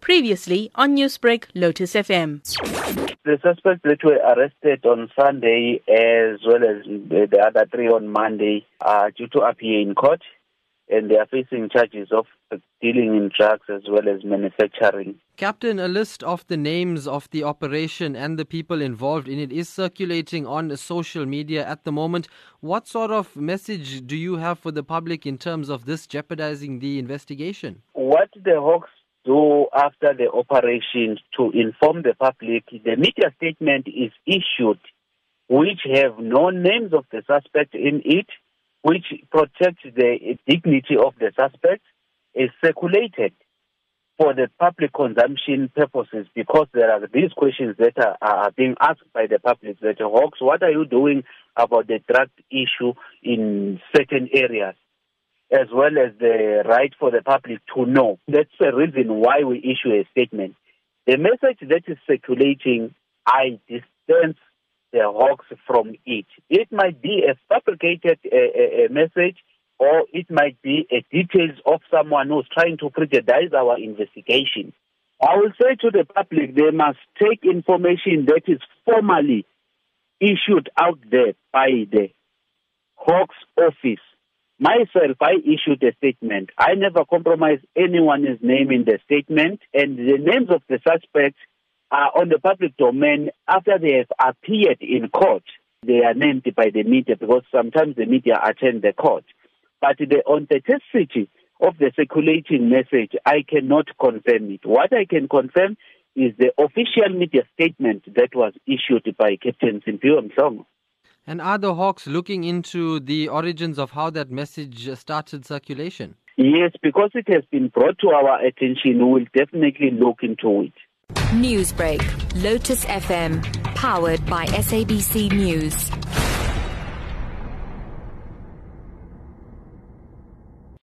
Previously on Newsbreak, Lotus FM. The suspects that were arrested on Sunday, as well as the other three on Monday, are due to appear in court and they are facing charges of dealing in drugs as well as manufacturing. Captain, a list of the names of the operation and the people involved in it is circulating on social media at the moment. What sort of message do you have for the public in terms of this jeopardizing the investigation? What the Hawks do after the operation to inform the public. The media statement is issued which have no names of the suspect in it, which protects the dignity of the suspect, is circulated for the public consumption purposes because there are these questions that are, are being asked by the public that Hawks, what are you doing about the drug issue in certain areas? As well as the right for the public to know. That's the reason why we issue a statement. The message that is circulating, I distance the Hawks from it. It might be a fabricated uh, uh, message or it might be a details of someone who's trying to prejudice our investigation. I will say to the public they must take information that is formally issued out there by the Hawks office Myself, I issued a statement. I never compromised anyone's name in the statement, and the names of the suspects are on the public domain after they have appeared in court. They are named by the media because sometimes the media attend the court. But the authenticity of the circulating message, I cannot confirm it. What I can confirm is the official media statement that was issued by Captain Simphiwe Mhlongo. And are the Hawks looking into the origins of how that message started circulation? Yes, because it has been brought to our attention, we will definitely look into it. Newsbreak, Lotus FM, powered by SABC News.